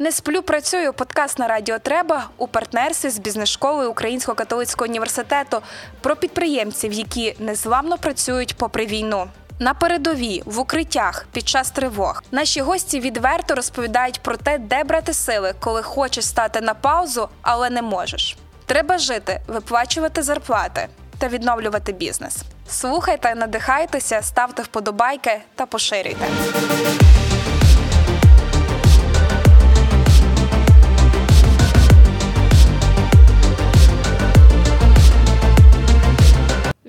Не сплю, працюю. Подкаст на радіо Треба у партнерстві з бізнес-школою Українського католицького університету про підприємців, які незламно працюють попри війну. На передовій, в укриттях, під час тривог. Наші гості відверто розповідають про те, де брати сили, коли хочеш стати на паузу, але не можеш. Треба жити, виплачувати зарплати та відновлювати бізнес. Слухайте, надихайтеся, ставте вподобайки та поширюйте.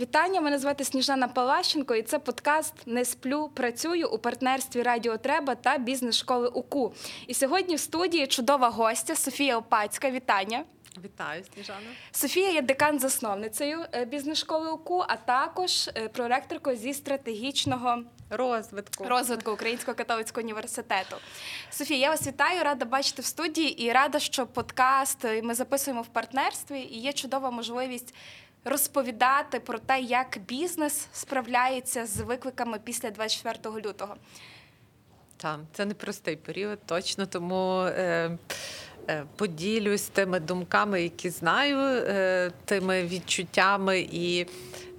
Вітання, мене звати Сніжана Палащенко, і це подкаст Не сплю, працюю у партнерстві Радіо Треба та бізнес-школи УКУ. І сьогодні в студії чудова гостя Софія Опацька. Вітання. Вітаю, Сніжана. Софія є декан-засновницею е, бізнес-школи УКУ, а також е, проректоркою зі стратегічного Розвитку. розвитку Українського католицького університету. Софія, я вас вітаю, рада бачити в студії і рада, що подкаст е, ми записуємо в партнерстві. І є чудова можливість розповідати про те, як бізнес справляється з викликами після 24 лютого. Так, це непростий період, точно тому. Е- е, Поділюсь тими думками, які знаю, е, тими відчуттями і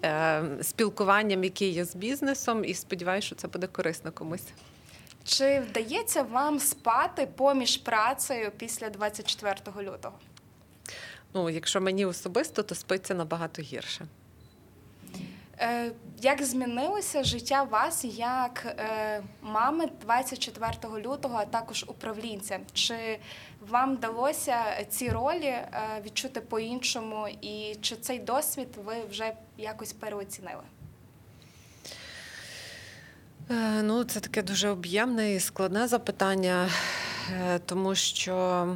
е, спілкуванням, які є з бізнесом, і сподіваюся, що це буде корисно комусь. Чи вдається вам спати поміж працею після 24 лютого? Ну, якщо мені особисто, то спиться набагато гірше. Е, Як змінилося життя вас як е, мами 24 лютого, а також управлінця? Чи вам вдалося ці ролі е, відчути по-іншому, і чи цей досвід ви вже якось переоцінили? Ну, це таке дуже об'ємне і складне запитання, тому що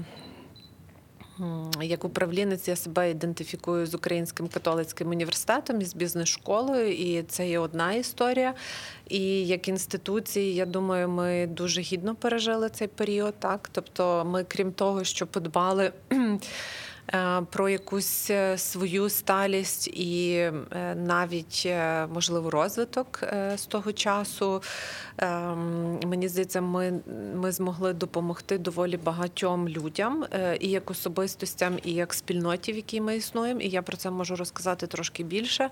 як управлінець я себе ідентифікую з Українським католицьким університетом і з бізнес-школою, і це є одна історія. І як інституції, я думаю, ми дуже гідно пережили цей період. Так, тобто, ми, крім того, що подбали. Е, Про якусь е, свою сталість і е, навіть можливо розвиток з того часу. Ем, Мені здається, ми, ми змогли допомогти доволі багатьом людям і як особистостям, і як спільноті, в якій ми існуємо. І я про це можу розказати трошки більше.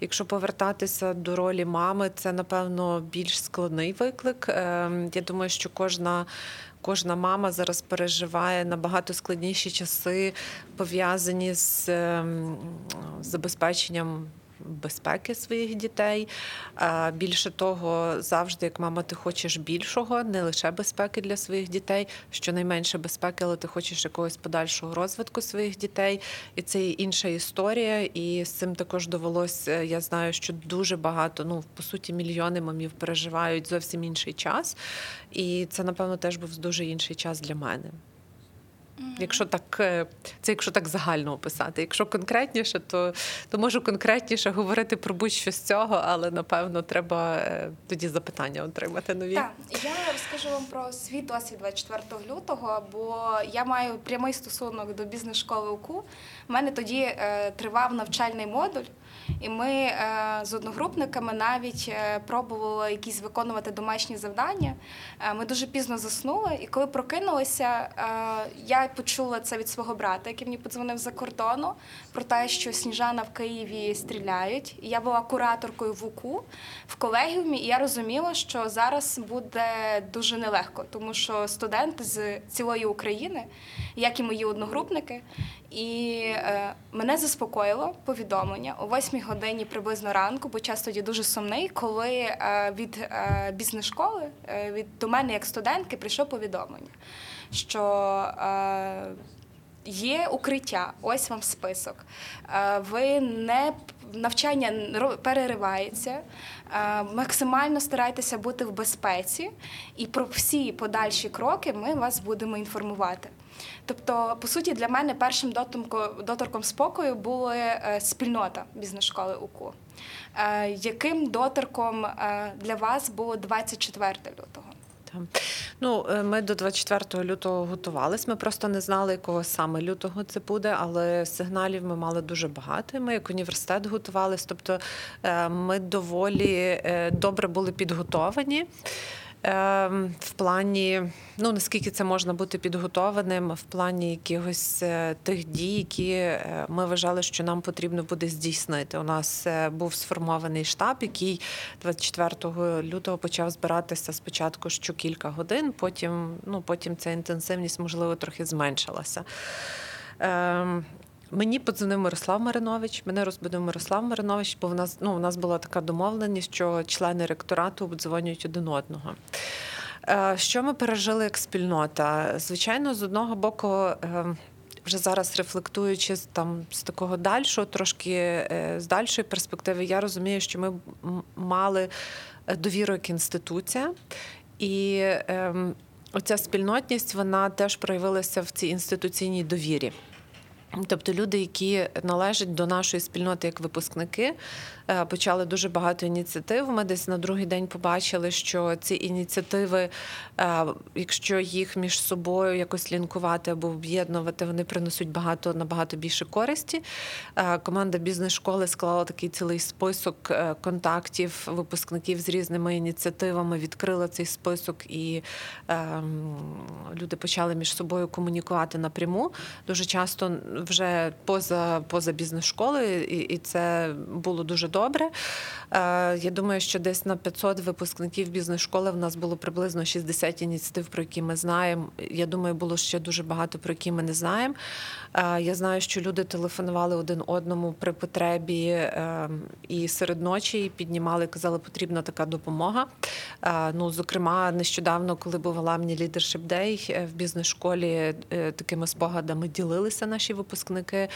Якщо повертатися до ролі мами, це напевно більш складний виклик. Ем, Я думаю, що кожна. Кожна мама зараз переживає набагато складніші часи, пов'язані з ем, забезпеченням безпеки своїх дітей. Більше того, завжди, як мама, ти хочеш більшого, не лише безпеки для своїх дітей, щонайменше безпеки, але ти хочеш якогось подальшого розвитку своїх дітей. І це інша історія. І з цим також довелося. Я знаю, що дуже багато, ну по суті, мільйони мамів переживають зовсім інший час. І це, напевно, теж був дуже інший час для мене. Якщо так, е, це якщо так загально описати. Якщо конкретніше, то, то можу конкретніше говорити про будь-що з цього, але напевно треба е, тоді запитання отримати нові. Так, я розкажу вам про свій досвід 24 лютого, бо я маю прямий стосунок до бізнес-школи УКУ. У мене тоді е, тривав навчальний модуль, і ми е, з одногрупниками навіть е, пробували якісь виконувати домашні завдання. Е, ми дуже пізно заснули, і коли прокинулися, я почула це від свого брата, який мені подзвонив за кордону, про те, що Сніжана в Києві стріляють. І я була кураторкою в УКУ в колегіумі, і я розуміла, що зараз буде дуже нелегко, тому що студенти з цілої України, як і мої одногрупники, і е, мене заспокоїло повідомлення о 8 годині приблизно ранку, бо час тоді дуже сумний, коли е, від е, бізнес-школи, е, від до мене як студентки, прийшло повідомлення, що е, є укриття, ось вам список. Е, ви не навчання переривається. Е, Максимально старайтеся бути в безпеці, і про всі подальші кроки ми вас будемо інформувати. Тобто, по суті, для мене першим доторком, спокою була е, спільнота бізнес-школи УКУ. Е, Яким доторком е, для вас було 24 лютого? Ну, ми до 24 лютого готувались. Ми просто не знали, якого саме лютого це буде, але сигналів ми мали дуже багато. Ми як університет готувались. Тобто ми доволі добре були підготовані. Ем, В плані, ну наскільки це можна бути підготованим, в плані якихось е, тих дій, які е, ми вважали, що нам потрібно буде здійснити. У нас е, був сформований штаб, який 24 лютого почав збиратися спочатку що кілька годин, потім, ну, потім ця інтенсивність, можливо, трохи зменшилася. Мені подзвонив Мирослав Маринович. Мене розбудив Мирослав Маринович, бо в нас ну, у нас була така домовленість, що члени ректорату обдзвонюють один одного. Е, Що ми пережили як спільнота? Звичайно, з одного боку. е, Вже зараз рефлектуючи там з такого дальшого, трошки е, з дальшої перспективи, я розумію, що ми мали довіру як інституція, і ем, оця спільнотність вона теж проявилася в цій інституційній довірі. Тобто люди, які належать до нашої спільноти як випускники, почали дуже багато ініціатив. Ми десь на другий день побачили, що ці ініціативи, е, якщо їх між собою якось лінкувати або об'єднувати, вони принесуть багато набагато більше користі. Е, Команда бізнес-школи склала такий цілий список е, контактів випускників з різними ініціативами, відкрила цей список, і ем, люди почали між собою комунікувати напряму. Дуже часто вже поза, поза бізнес-школи, і, і це було дуже добре. Е, я думаю, що десь на 500 випускників бізнес-школи в нас було приблизно 60 ініціатив, про які ми знаємо. Я думаю, було ще дуже багато про які ми не знаємо. Е, я знаю, що люди телефонували один одному при потребі е, і серед ночі і піднімали, казали, потрібна така допомога. Ну, зокрема, нещодавно, коли був Ламні Leadership Day, в бізнес-школі такими спогадами ділилися наші випускники.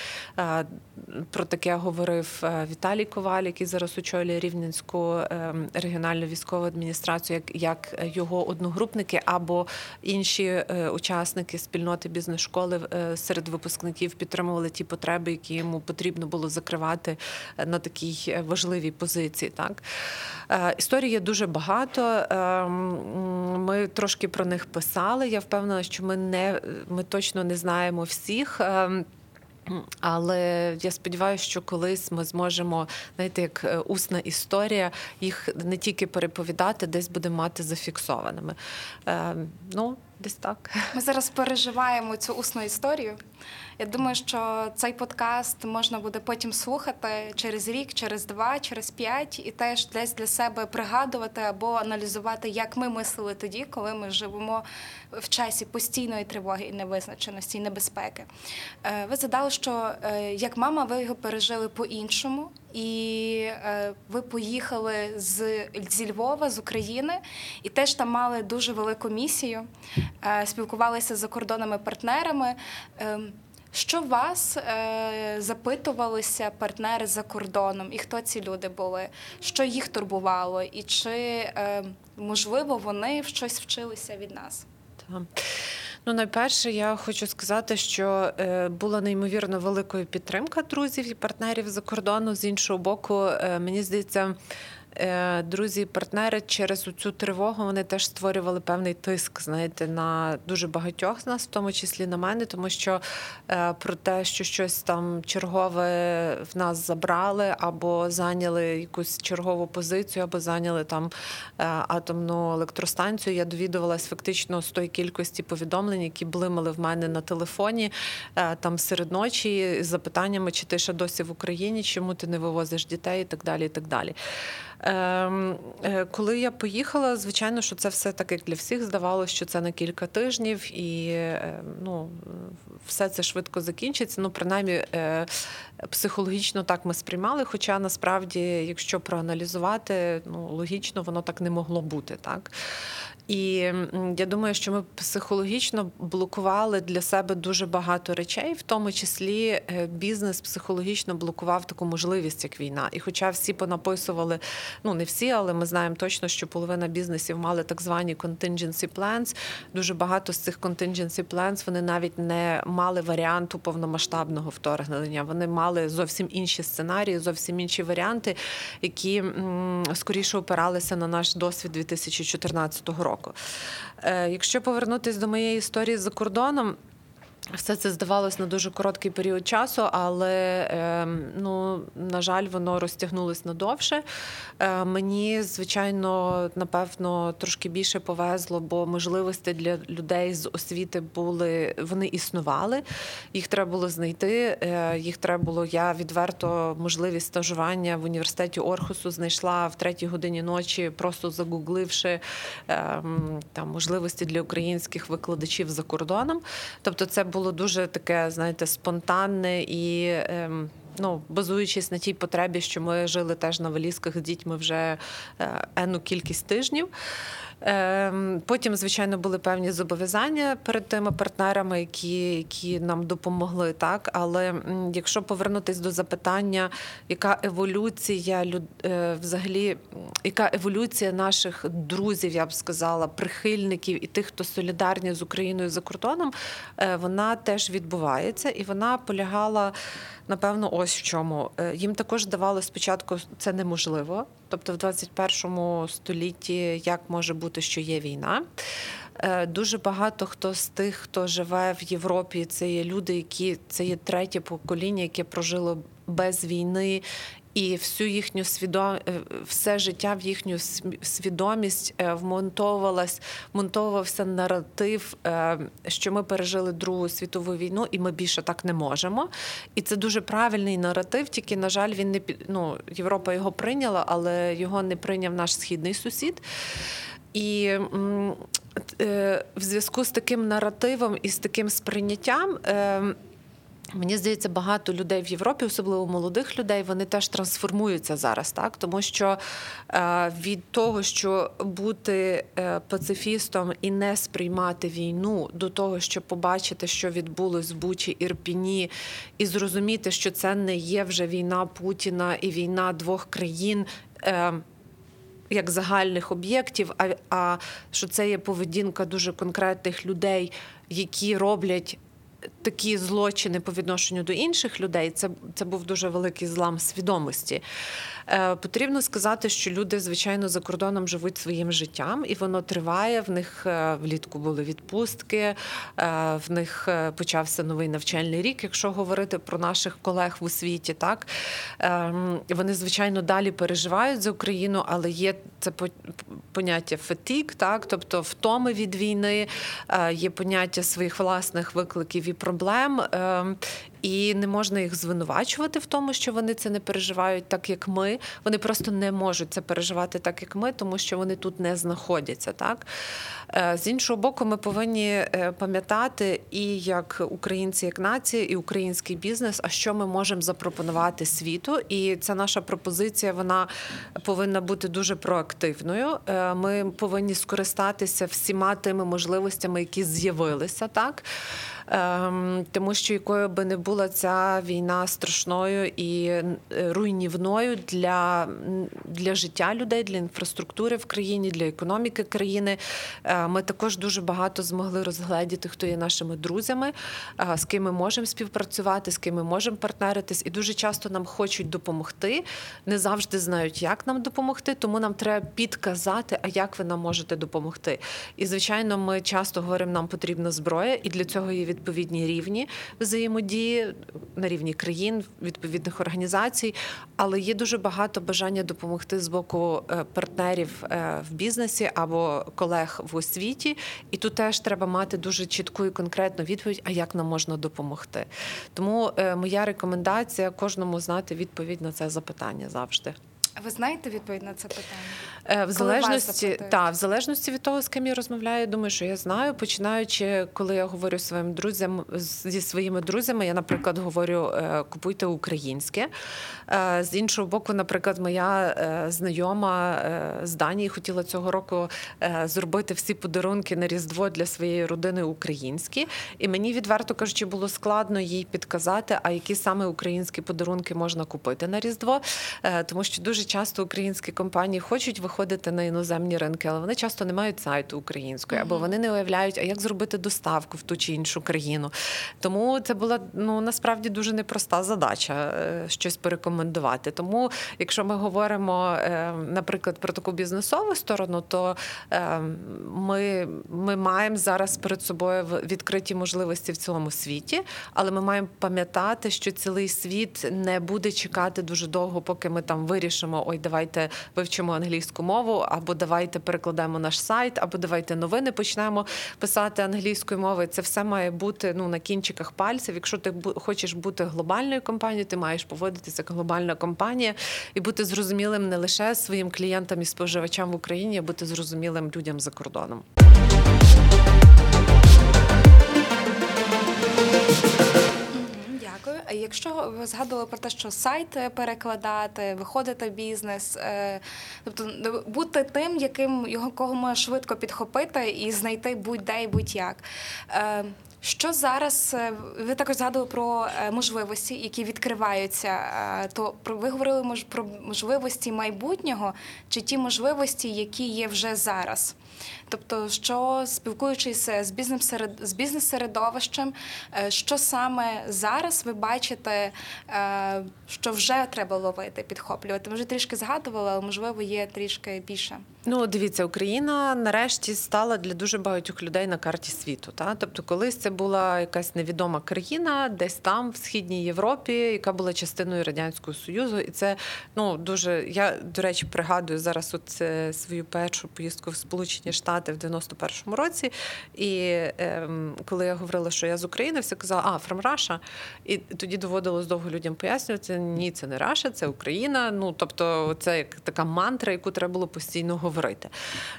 Про таке говорив Віталій Коваль, який зараз очолює Рівненську е, регіональну військову адміністрацію, як, як його одногрупники або інші е, учасники спільноти бізнес-школи е, серед випускників підтримували ті потреби, які йому потрібно було закривати е, на такій важливій позиції. Так історій є дуже багато. Е, Ми трошки про них писали. Я впевнена, що ми не ми точно не знаємо всіх. Але я сподіваюся, що колись ми зможемо знаєте, як е, усна історія, їх не тільки переповідати, десь будемо мати зафіксованими. Е, ну, десь так. Ми зараз переживаємо цю усну історію. Я думаю, що цей подкаст можна буде потім слухати через рік, через два, через п'ять, і теж десь для себе пригадувати або аналізувати, як ми мислили тоді, коли ми живемо в часі постійної тривоги і невизначеності, і небезпеки. Е, Ви задали, що е, як мама, ви його пережили по-іншому, і е, ви поїхали з зі Львова, з України, і теж там мали дуже велику місію, спілкувалися з закордонними партнерами. Що вас е, запитувалися партнери за кордоном, і хто ці люди були? Що їх турбувало, і чи е, можливо вони в щось вчилися від нас? Ну, найперше, я хочу сказати, що е, була неймовірно великою підтримка друзів і партнерів за кордону. З іншого боку, е, мені здається. Е, Друзі, партнери через цю тривогу вони теж створювали певний тиск, знаєте, на дуже багатьох з нас, в тому числі на мене, тому що е, про те, що щось там чергове в нас забрали, або зайняли якусь чергову позицію, або зайняли там е, атомну електростанцію. Я довідувалась фактично з тої кількості повідомлень, які блимали в мене на телефоні там серед ночі з запитаннями, чи ти ще досі в Україні, чому ти не вивозиш дітей, і так далі. І так далі. Ем, е, Коли я поїхала, звичайно, що це все так, як для всіх здавалося, що це на кілька тижнів, і е, ну, все це швидко закінчиться. Ну, принаймні, е, психологічно так ми сприймали. Хоча насправді, якщо проаналізувати, ну логічно воно так не могло бути, так. І я думаю, що ми психологічно блокували для себе дуже багато речей, в тому числі е, бізнес психологічно блокував таку можливість, як війна. І хоча всі понаписували, ну не всі, але ми знаємо точно, що половина бізнесів мали так звані contingency plans. Дуже багато з цих contingency plans вони навіть не мали варіанту повномасштабного вторгнення. Вони мали зовсім інші сценарії, зовсім інші варіанти, які скоріше опиралися на наш досвід 2014 року. Е, Якщо повернутися до моєї історії за кордоном. Все це здавалось на дуже короткий період часу, але ем, ну на жаль, воно розтягнулось надовше. Е, Мені звичайно напевно трошки більше повезло, бо можливості для людей з освіти були вони існували. Їх треба було знайти. е, Їх треба було. Я відверто можливість стажування в університеті Орхусу знайшла в третій годині ночі, просто загугливши ем, там можливості для українських викладачів за кордоном. Тобто, це було дуже таке, знаєте, спонтанне і. ем, Ну, базуючись на тій потребі, що ми жили теж на валізках з дітьми вже ену кількість тижнів. Ем, Потім, звичайно, були певні зобов'язання перед тими партнерами, які, які нам допомогли. Так, але якщо повернутись до запитання, яка еволюція люд... е, взагалі, яка еволюція наших друзів, я б сказала, прихильників і тих, хто солідарні з Україною за кордоном, е, вона теж відбувається, і вона полягала. Напевно, ось в чому. Е, Їм також здавалося спочатку це неможливо. Тобто, в 21 столітті як може бути, що є війна. Е, Дуже багато хто з тих, хто живе в Європі, це є люди, які це є третє покоління, яке прожило без війни. І всю їхню свідом... е, все життя в їхню свідомість е, вмонтовувалась, монтовувався наратив, е, що ми пережили Другу світову війну, і ми більше так не можемо. І це дуже правильний наратив. Тільки на жаль, він не ну, Європа його прийняла, але його не прийняв наш східний сусід. І в зв'язку з таким наративом і з таким сприйняттям. Мені здається, багато людей в Європі, особливо молодих людей, вони теж трансформуються зараз, так тому що е, від того, що бути е, пацифістом і не сприймати війну, до того, щоб побачити, що відбулось в Бучі Ірпіні, і зрозуміти, що це не є вже війна Путіна і війна двох країн. Е, як загальних об'єктів, а, а що це є поведінка дуже конкретних людей, які роблять такі злочини по відношенню до інших людей. Це, це був дуже великий злам свідомості. Е, потрібно сказати, що люди, звичайно, за кордоном живуть своїм життям, і воно триває. В них е, влітку були відпустки, е, в них е, почався новий навчальний рік, якщо говорити про наших колег в освіті, так Ем, вони, звичайно, далі переживають за Україну, але є це по- поняття фетік, так, тобто втоми від війни, е, є поняття своїх власних викликів і проблем. І не можна їх звинувачувати в тому, що вони це не переживають так, як ми. Вони просто не можуть це переживати так, як ми, тому що вони тут не знаходяться. Так Е, з іншого боку, ми повинні е, пам'ятати і як українці, як нація, і український бізнес, а що ми можемо запропонувати світу. І ця наша пропозиція вона повинна бути дуже проактивною. Е, Ми повинні скористатися всіма тими можливостями, які з'явилися так. Ем, Тому що якою би не була ця війна страшною і руйнівною для, для життя людей, для інфраструктури в країні, для економіки країни. Е, Ми також дуже багато змогли розгледіти, хто є нашими друзями, е, з ким ми можемо співпрацювати, з ким ми можемо партнеритись. І дуже часто нам хочуть допомогти, не завжди знають, як нам допомогти, тому нам треба підказати, а як ви нам можете допомогти. І звичайно, ми часто говоримо, нам потрібна зброя, і для цього є відповідні рівні взаємодії на рівні країн, відповідних організацій. Але є дуже багато бажання допомогти з боку е, партнерів е, в бізнесі або колег в освіті. І тут теж треба мати дуже чітку і конкретну відповідь, а як нам можна допомогти. Тому е, моя рекомендація кожному знати відповідь на це запитання завжди. Ви знаєте відповідь на це питання? Е, В залежності, та, в залежності від того, з ким я розмовляю, я думаю, що я знаю. Починаючи, коли я говорю своїм друзям зі своїми друзями, я, наприклад, говорю е, купуйте українське. Е, З іншого боку, наприклад, моя знайома з Данії хотіла цього року зробити всі подарунки на Різдво для своєї родини українські. І мені відверто кажучи, було складно їй підказати, а які саме українські подарунки можна купити на Різдво, тому що дуже дуже часто українські компанії хочуть виходити на іноземні ринки, але вони часто не мають сайту української, або вони не уявляють, а як зробити доставку в ту чи іншу країну. Тому це була ну насправді дуже непроста задача е, щось порекомендувати. Тому, якщо ми говоримо, е, наприклад, про таку бізнесову сторону, то е, ми, ми маємо зараз перед собою в- відкриті можливості в цілому світі, але ми маємо пам'ятати, що цілий світ не буде чекати дуже довго, поки ми там вирішимо: ой, давайте вивчимо англійську мову, або давайте перекладемо наш сайт, або давайте новини почнемо писати англійською мовою. Це все має бути ну на кінчиках пальців. Якщо ти хочеш бути глобальною компанією, ти маєш поводитися як глобальна компанія і бути зрозумілим не лише своїм клієнтам і споживачам в Україні, а бути зрозумілим людям за кордоном. Якщо ви згадували про те, що сайт е, перекладати, виходити бізнес, е, тобто не бути тим, яким його кого можна швидко підхопити і знайти будь-де і будь-як. Що зараз е, ви також згадували про е, можливості, які відкриваються? е, То ви говорили про можливості майбутнього чи ті можливості, які є вже зараз? Тобто, що спілкуючись з бізнес бізнес-середовищем, що саме зараз ви бачите, що вже треба ловити, підхоплювати? Ми вже трішки згадували, але можливо є трішки більше. Ну, дивіться, Україна нарешті стала для дуже багатьох людей на карті світу. Та? Тобто, колись це була якась невідома країна, десь там, в східній Європі, яка була частиною радянського союзу, і це ну дуже. Я до речі пригадую зараз от е, свою першу поїздку в Сполучені Штати в 91-му році. І ем, коли я говорила, що я з України, всі казали, а from Russia. І тоді доводилось довго людям пояснювати, ні, це не Раша, це Україна. Ну тобто, це як така мантра, яку треба було постійно говорити.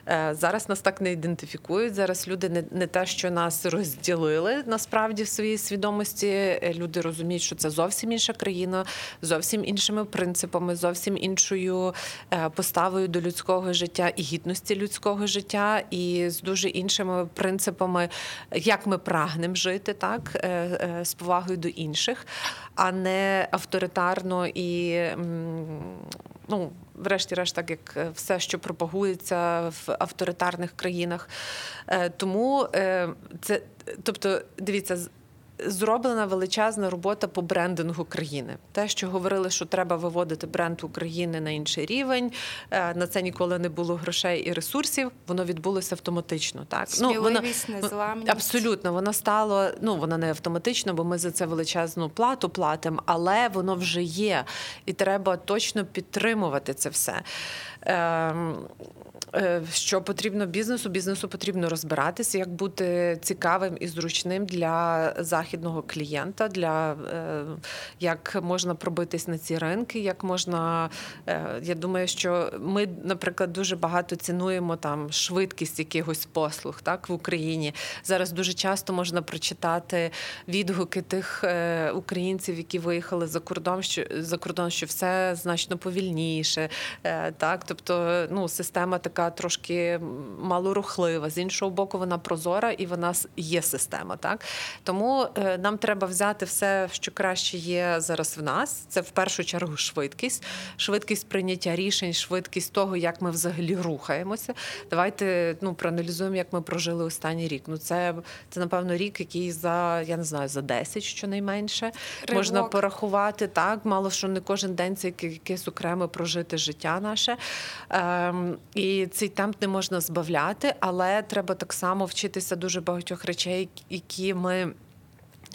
Е, Зараз нас так не ідентифікують. Зараз люди не, не те, що нас розділили насправді в своїй свідомості. Е, Люди розуміють, що це зовсім інша країна, зовсім іншими принципами, зовсім іншою е, поставою до людського життя і гідності людського життя, і з дуже іншими принципами, як ми прагнемо жити, так е, з повагою до інших, а не авторитарно і ну. Врешті-решт, так як е, все, що пропагується в авторитарних країнах. Е, Тому е, це, тобто, дивіться, зроблена величезна робота по брендингу країни. Те, що говорили, що треба виводити бренд України на інший рівень. е, На це ніколи не було грошей і ресурсів. Воно відбулося автоматично. Так Сміливість, ну, незламність. абсолютно воно стало. Ну воно не автоматично, бо ми за це величезну плату платимо, але воно вже є, і треба точно підтримувати це все. Ем, е, Що потрібно бізнесу? Бізнесу потрібно розбиратися, як бути цікавим і зручним для західного клієнта, для е, як можна пробитись на ці ринки, як можна. е, Я думаю, що ми, наприклад, дуже багато цінуємо там швидкість якихось послуг так в Україні. Зараз дуже часто можна прочитати відгуки тих е, українців, які виїхали за кордон, що за кордон, що все значно повільніше. Так, тобто, ну система така трошки малорухлива. З іншого боку, вона прозора і вона є система. Так тому нам треба взяти все, що краще є зараз в нас. Це в першу чергу швидкість, швидкість прийняття рішень, швидкість того, як ми взагалі рухаємося. Давайте ну проаналізуємо, як ми прожили останній рік. Ну це, це напевно рік, який за я не знаю за 10 щонайменше можна порахувати. Так, мало що не кожен день це яке- якесь окреме прожити життя наше. Ем, і цей темп не можна збавляти, але треба так само вчитися дуже багатьох речей, які ми.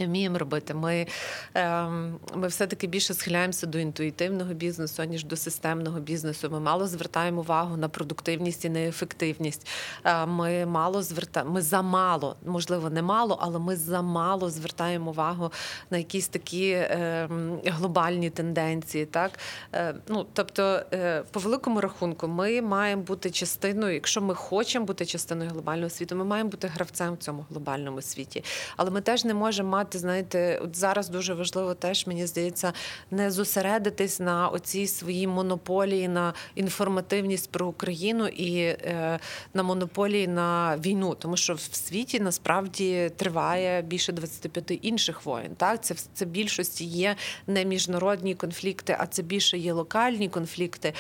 Вміємо робити. Ми, ем, ми все-таки більше схиляємося до інтуїтивного бізнесу, ніж до системного бізнесу. Ми мало звертаємо увагу на продуктивність і на ефективність. Е, Ми мало звертаємо, ми замало, можливо, не мало, але ми замало звертаємо увагу на якісь такі ем, глобальні тенденції. Так? Е, ну, тобто, е, по великому рахунку, ми маємо бути частиною, якщо ми хочемо бути частиною глобального світу, ми маємо бути гравцем в цьому глобальному світі. Але ми теж не можемо мати мати, знаєте, от зараз дуже важливо теж, мені здається, не зосередитись на оцій своїй монополії на інформативність про Україну і е, на монополії на війну, тому що в світі насправді триває більше 25 інших воєн. Так, це це більшості є не міжнародні конфлікти, а це більше є локальні конфлікти.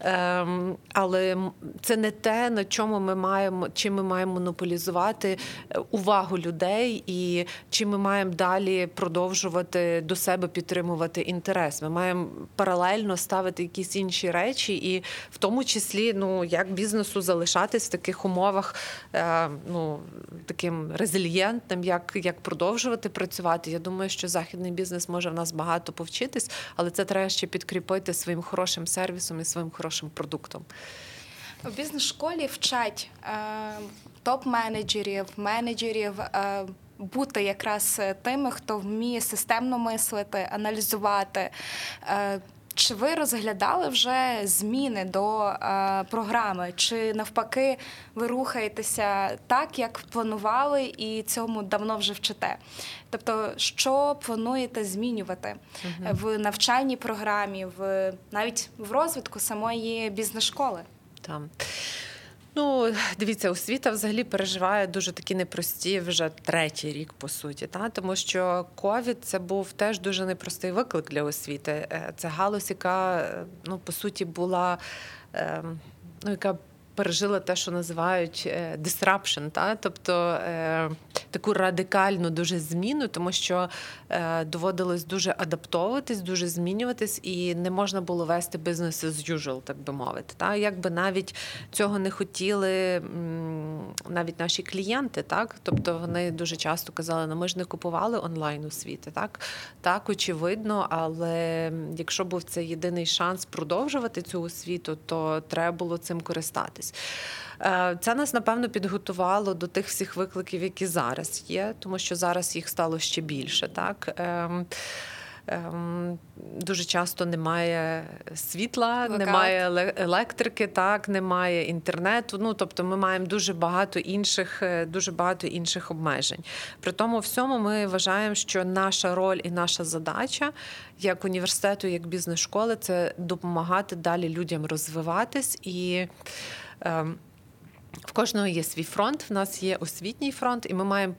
Ем, але це не те, на чому ми маємо, чим ми маємо монополізувати е, увагу людей, і чим ми маємо далі продовжувати до себе підтримувати інтерес. Ми маємо паралельно ставити якісь інші речі, і в тому числі, ну як бізнесу залишатись в таких умовах, е, ну таким резильєнтним, як, як продовжувати працювати. Я думаю, що західний бізнес може в нас багато повчитись, але це треба ще підкріпити своїм хорошим сервісом і своїм хорошим продуктом. У бізнес-школі вчать е, топ-менеджерів, менеджерів е, бути якраз тими, хто вміє системно мислити, аналізувати. Е, чи ви розглядали вже зміни до е, програми? Чи навпаки ви рухаєтеся так, як планували, і цьому давно вже вчите? Тобто, що плануєте змінювати в навчальній програмі, в навіть в розвитку самої бізнес-школи? Там. Ну, дивіться, освіта взагалі переживає дуже такі непрості вже третій рік, по суті. Та? Тому що ковід це був теж дуже непростий виклик для освіти. Е, Це галузь, яка е, ну, по суті була ем, ну, яка пережила те, що називають е, disruption, та? тобто е, таку радикальну дуже зміну, тому що е, доводилось дуже адаптовуватись, дуже змінюватись, і не можна було вести бізнес as usual, так би мовити. Та? Якби навіть цього не хотіли навіть наші клієнти, так? Тобто вони дуже часто казали, ну ми ж не купували онлайн освіти, так? Так, очевидно, але якщо був це єдиний шанс продовжувати цю освіту, то треба було цим користатись. Е, Це нас напевно підготувало до тих всіх викликів, які зараз є, тому що зараз їх стало ще більше. Так Ем, ем, дуже часто немає світла, Блокаут. немає електрики, так немає інтернету. Ну тобто, ми маємо дуже багато інших, е, дуже багато інших обмежень. При тому всьому ми вважаємо, що наша роль і наша задача як університету, як бізнес-школи, це допомагати далі людям розвиватись і. Ем, в кожного є свій фронт, в нас є освітній фронт, і ми маємо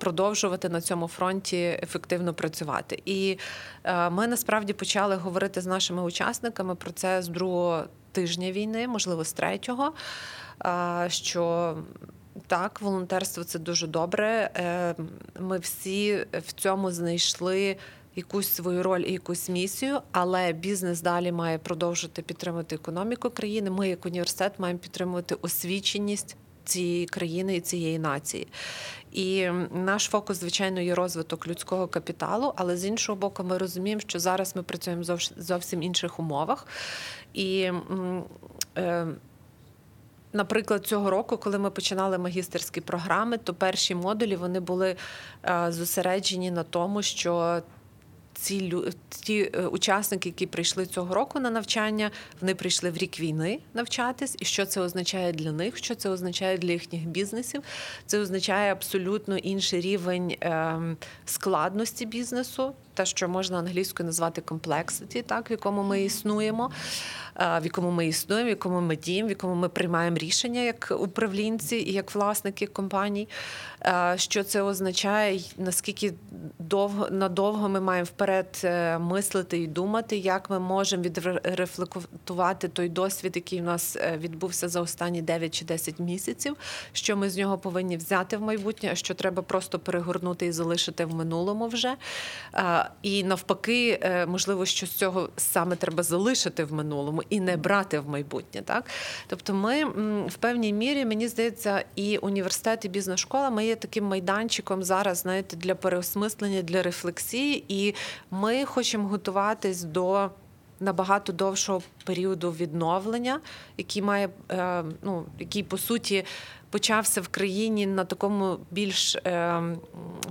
продовжувати на цьому фронті ефективно працювати. І е, ми насправді почали говорити з нашими учасниками про це з другого тижня війни, можливо, з третього. е, Що так, волонтерство це дуже добре. Е, Ми всі в цьому знайшли якусь свою роль і якусь місію, але бізнес далі має продовжувати підтримувати економіку країни. Ми, як університет, маємо підтримувати освіченість цієї країни і цієї нації. І наш фокус, звичайно, є розвиток людського капіталу, але з іншого боку, ми розуміємо, що зараз ми працюємо в зовсім інших умовах. І е, Наприклад, цього року, коли ми починали магістерські програми, то перші модулі вони були е, зосереджені на тому, що ці ті е, учасники, які прийшли цього року на навчання, вони прийшли в рік війни навчатись. І що це означає для них? Що це означає для їхніх бізнесів? Це означає абсолютно інший рівень ем, складності бізнесу, те, що можна англійською назвати complexity, так в якому ми існуємо, е, в якому ми існуємо, в якому ми діємо, в якому ми приймаємо рішення як управлінці і як власники компаній. Е, Що це означає, наскільки довго надовго ми маємо вперед е, мислити і думати, як ми можемо відрефлектувати той досвід, який у нас е, відбувся за останні 9 чи 10 місяців, що ми з нього повинні взяти в майбутнє, а що треба просто перегорнути і залишити в минулому вже. І навпаки, можливо, що з цього саме треба залишити в минулому і не брати в майбутнє. Так? Тобто, ми в певній мірі, мені здається, і університет, і бізнес-школа ми є таким майданчиком зараз, знаєте, для переосмислення, для рефлексії, і ми хочемо готуватись до. Набагато довшого періоду відновлення, який має е, ну який по суті почався в країні на такому більш е,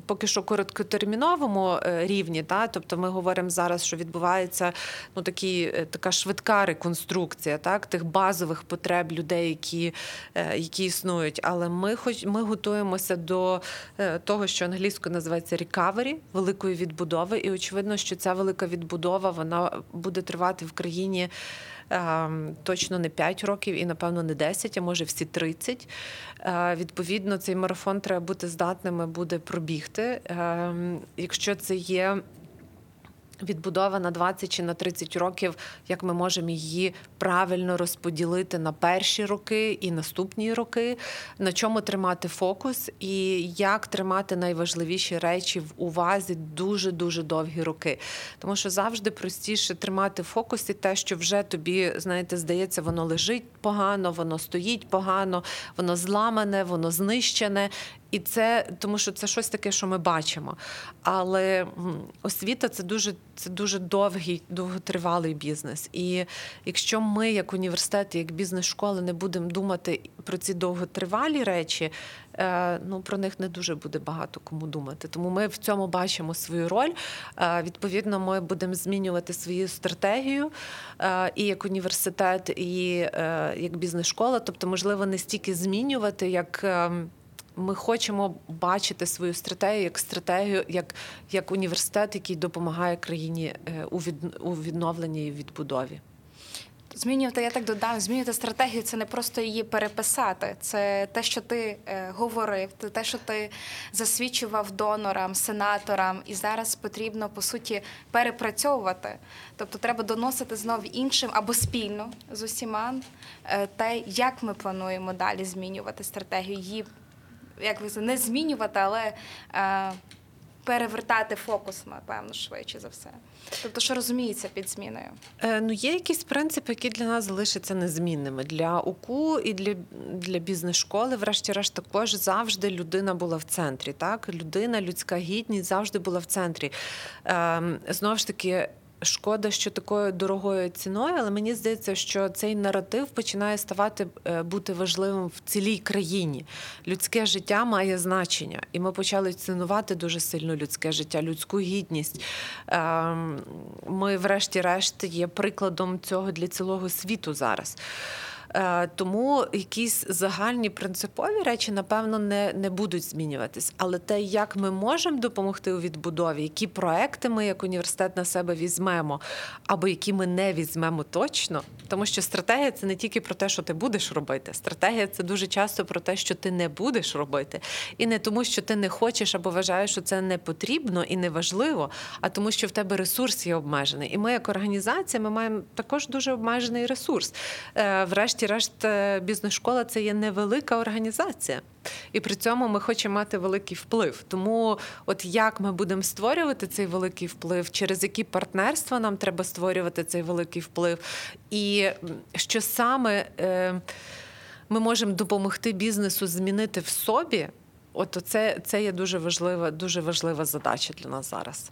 поки що короткотерміновому е, рівні. Та? Тобто ми говоримо зараз, що відбувається ну, такі, е, така швидка реконструкція так? тих базових потреб людей, які, е, які існують. Але ми, хоч, ми готуємося до е, того, що англійською називається recovery, великої відбудови. І очевидно, що ця велика відбудова вона буде тривати в країні. Ем, Точно не 5 років і, напевно, не 10, а може всі 30. Е, Відповідно, цей марафон треба бути здатними буде пробігти. Ем, Якщо це є відбудова на 20 чи на 30 років, як ми можемо її правильно розподілити на перші роки і наступні роки, на чому тримати фокус, і як тримати найважливіші речі в увазі дуже дуже довгі роки. Тому що завжди простіше тримати в фокусі те, що вже тобі, знаєте, здається, воно лежить погано, воно стоїть погано, воно зламане, воно знищене. І це тому, що це щось таке, що ми бачимо. Але освіта це дуже це дуже довгий, довготривалий бізнес. І якщо ми, як університет, як бізнес-школи, не будемо думати про ці довготривалі речі, е, ну про них не дуже буде багато кому думати. Тому ми в цьому бачимо свою роль. Е, Відповідно, ми будемо змінювати свою стратегію е, і як університет, і як бізнес-школа. Тобто, можливо, не стільки змінювати, як. Ми хочемо бачити свою стратегію як стратегію, як, як університет, який допомагає країні е, у, від, у відновленні і відбудові. Змінювати, я так додам, змінювати стратегію це не просто її переписати. Це те, що ти е, говорив, це те, що ти засвідчував донорам, сенаторам, і зараз потрібно по суті перепрацьовувати. Тобто треба доносити знов іншим або спільно з усіма е, те, як ми плануємо далі змінювати стратегію, її як ви не змінювати, але е, перевертати фокус, напевно, швидше за все. Тобто, що розуміється під зміною. Е, Ну, є якісь принципи, які для нас залишаться незмінними. Для УКУ і для, для бізнес-школи, врешті-решт, також завжди людина була в центрі. Так? Людина, людська гідність завжди була в центрі. Ем, Знову ж таки. Шкода, що такою дорогою ціною, але мені здається, що цей наратив починає ставати е, бути важливим в цілій країні. Людське життя має значення, і ми почали цінувати дуже сильно людське життя, людську гідність. Ем, Ми, врешті-решт, є прикладом цього для цілого світу зараз. Е, Тому якісь загальні принципові речі, напевно, не, не будуть змінюватись. Але те, як ми можемо допомогти у відбудові, які проекти ми як університет на себе візьмемо, або які ми не візьмемо точно, тому що стратегія це не тільки про те, що ти будеш робити. Стратегія це дуже часто про те, що ти не будеш робити. І не тому, що ти не хочеш або вважаєш, що це не потрібно і не важливо, а тому, що в тебе ресурс є обмежений. І ми, як організація, ми маємо також дуже обмежений ресурс. Е, Врешті-решт, е, бізнес-школа це є невелика організація. І при цьому ми хочемо мати великий вплив. Тому, от як ми будемо створювати цей великий вплив, через які партнерства нам треба створювати цей великий вплив, і що саме е, ми можемо допомогти бізнесу змінити в собі. От це, це є дуже важлива, дуже важлива задача для нас зараз.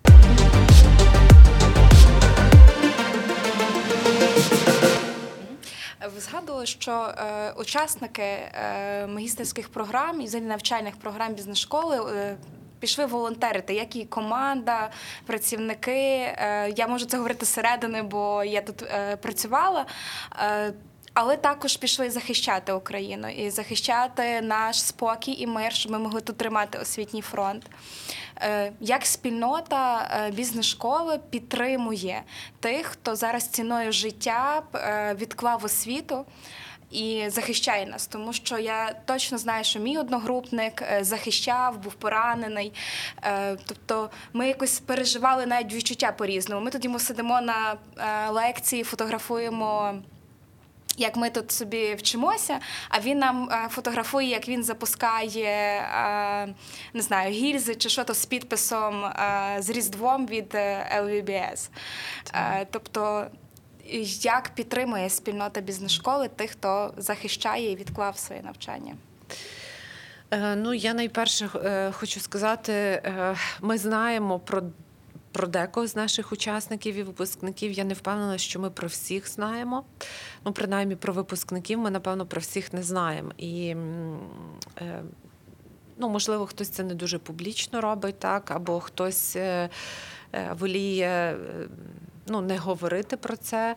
Ви згадували, що е, учасники е, магістерських програм і взагалі навчальних програм бізнес-школи. Е, Пішли волонтерити, як і команда, працівники. Е, я можу це говорити зсередини, бо я тут е, працювала. Але також пішли захищати Україну і захищати наш спокій і мир, щоб ми могли тут тримати освітній фронт. Е, Як спільнота е, бізнес-школи підтримує тих, хто зараз ціною життя е, відклав освіту. І захищає нас, тому що я точно знаю, що мій одногрупник захищав, був поранений. Тобто ми якось переживали навіть відчуття по-різному. Ми тоді сидимо на лекції, фотографуємо. Як ми тут собі вчимося, а він нам е, фотографує, як він запускає е, не знаю, гільзи чи що то з підписом е, з Різдвом від LVBS. Тобто, як підтримує спільнота бізнес-школи тих, хто захищає і відклав своє навчання? Ну, я найперше хочу сказати, ми знаємо про. Про декого з наших учасників і випускників я не впевнена, що ми про всіх знаємо. Ну, принаймні про випускників ми, напевно, про всіх не знаємо. І е, ну, можливо, хтось це не дуже публічно робить, так, або хтось е, е, воліє ну, не говорити про це.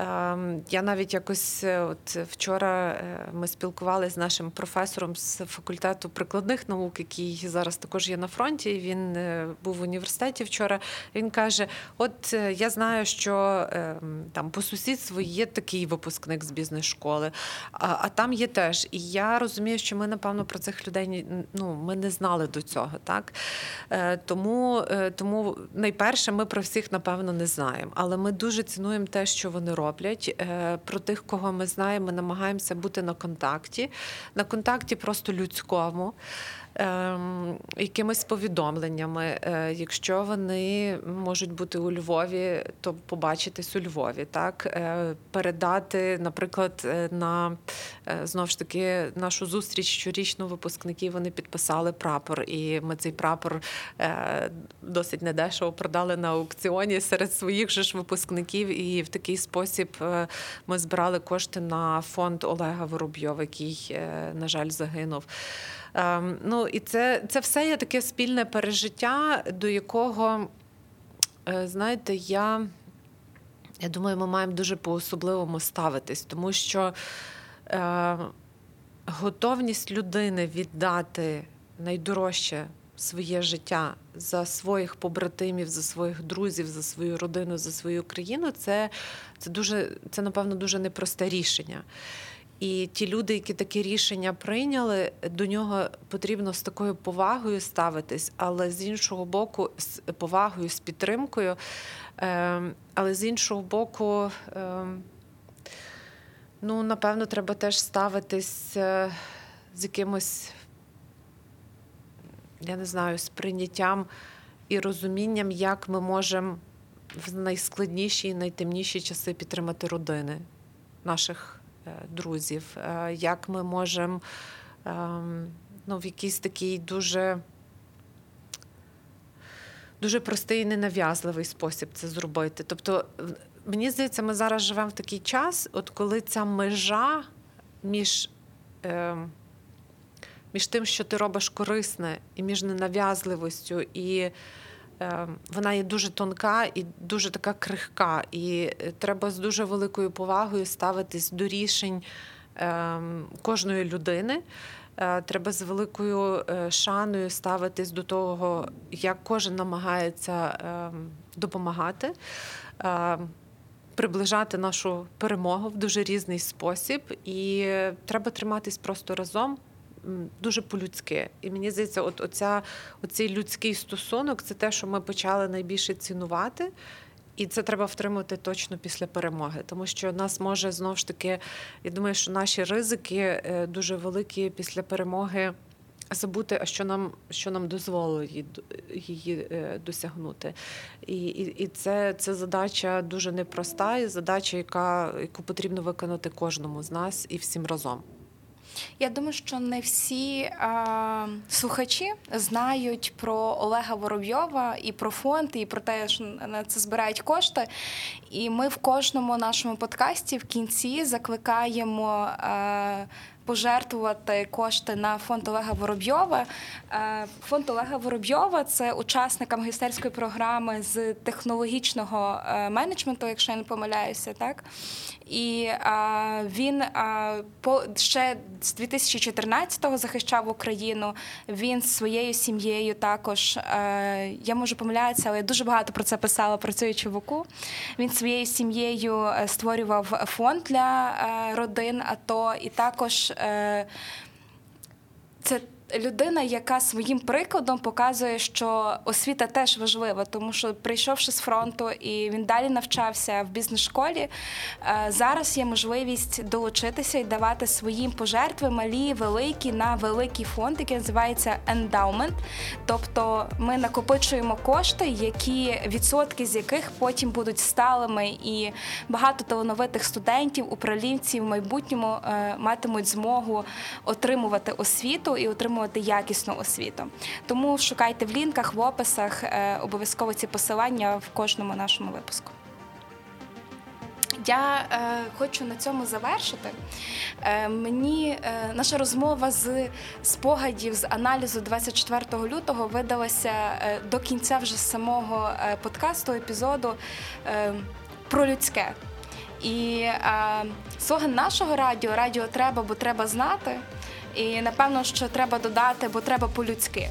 Ем, Я навіть якось е, от вчора е, ми спілкувалися з нашим професором з факультету прикладних наук, який зараз також є на фронті. Він е, був в університеті вчора. Він каже: От я знаю, що ем, там по сусідству є такий випускник з бізнес-школи, а, а там є теж. І я розумію, що ми, напевно, про цих людей ну, ми не знали до цього. Так? Тому, тому найперше, ми про всіх, напевно, не знаємо. Але ми дуже цінуємо те, що вони роблять. Е, Про тих, кого ми знаємо, ми намагаємося бути на контакті, на контакті просто людському. Ем, Якимись повідомленнями, Е, якщо вони можуть бути у Львові, то побачитись у Львові, так Е, передати, наприклад, е, на знову ж таки нашу зустріч щорічну випускників вони підписали прапор, і ми цей прапор досить недешево продали на аукціоні серед своїх же ж випускників. І в такий спосіб ми збирали кошти на фонд Олега Воробйова, який, на жаль, загинув. Ем, Ну і це, це все є таке спільне пережиття, до якого, е, знаєте, я. Я думаю, ми маємо дуже по-особливому ставитись, тому що е, готовність людини віддати найдорожче своє життя за своїх побратимів, за своїх друзів, за свою родину, за свою країну, це, це дуже, це напевно дуже непросте рішення. І ті люди, які таке рішення прийняли, до нього потрібно з такою повагою ставитись, але з іншого боку, з повагою, з підтримкою. Ем, Але з іншого боку, ем, ну, напевно, треба теж ставитись е, з якимось, я не знаю, сприйняттям і розумінням, як ми можемо в найскладніші і найтемніші часи підтримати родини наших друзів, е, як ми можемо ем, ну, в якийсь такий дуже. Дуже простий і ненав'язливий спосіб це зробити. Тобто, мені здається, ми зараз живемо в такий час, от коли ця межа між, е, між тим, що ти робиш корисне, і між ненав'язливостю, і е, вона є дуже тонка і дуже така крихка. І е, треба з дуже великою повагою ставитись до рішень е, кожної людини. Е, Треба з великою е, шаною ставитись до того, як кожен намагається е, допомагати, е, приближати нашу перемогу в дуже різний спосіб, і е, треба триматись просто разом. Дуже по-людськи. І мені здається, от оця, оцей людський стосунок це те, що ми почали найбільше цінувати. І це треба втримати точно після перемоги, тому що нас може знову ж таки, я думаю, що наші ризики е, дуже великі після перемоги забути, а що нам, що нам дозволило її, її е, досягнути. І, і, і це, це задача дуже непроста, і задача, яка, яку потрібно виконати кожному з нас і всім разом. Я думаю, що не всі е, слухачі знають про Олега Воробйова і про фонд, і про те, що на це збирають кошти. І ми в кожному нашому подкасті в кінці закликаємо. А, Пожертвувати кошти на фонд Олега Воробйова. Е, Фонд Олега Воробйова це учасник магістерської програми з технологічного е, менеджменту, якщо я не помиляюся, так і він по ще з 2014-го захищав Україну. Він з своєю сім'єю також. е, я можу помилятися, але я дуже багато про це писала, працюючи в УКУ. Він своєю сім'єю е, створював фонд для е, родин АТО, і також е, це людина, яка своїм прикладом показує, що освіта теж важлива, тому що прийшовши з фронту і він далі навчався в бізнес-школі. е, Зараз є можливість долучитися і давати своїм пожертви малі, великі на великий фонд, який називається Endowment. Тобто ми накопичуємо кошти, які відсотки з яких потім будуть сталими, і багато талановитих студентів, управлінців в майбутньому е, матимуть змогу отримувати освіту і отримувати отримувати якісну освіту. Тому шукайте в лінках, в описах е, обов'язково ці посилання в кожному нашому випуску. Я е, хочу на цьому завершити. Е, мені е, наша розмова з спогадів з аналізу 24 лютого видалася е, до кінця вже самого е, подкасту, епізоду е, про людське. І е, слоган нашого радіо Радіо треба, бо треба знати. І напевно, що треба додати, бо треба по-людськи.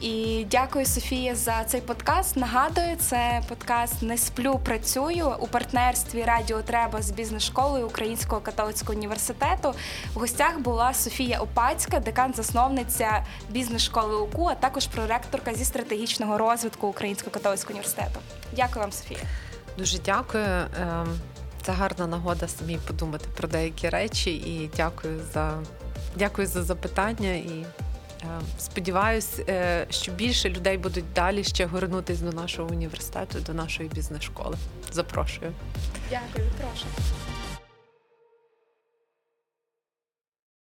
І дякую, Софія, за цей подкаст. Нагадую, це подкаст Не сплю, працюю у партнерстві Радіо Треба з бізнес-школою Українського католицького університету. В гостях була Софія Опацька, декан-засновниця бізнес-школи УКУ, а також проректорка зі стратегічного розвитку Українського католицького університету. Дякую вам, Софія. Дуже дякую. Ем, Це гарна нагода самі подумати про деякі речі і дякую за дякую за запитання. І е, сподіваюсь, е, що більше людей будуть далі ще горнутись до нашого університету, до нашої бізнес-школи. Запрошую. Дякую, прошу.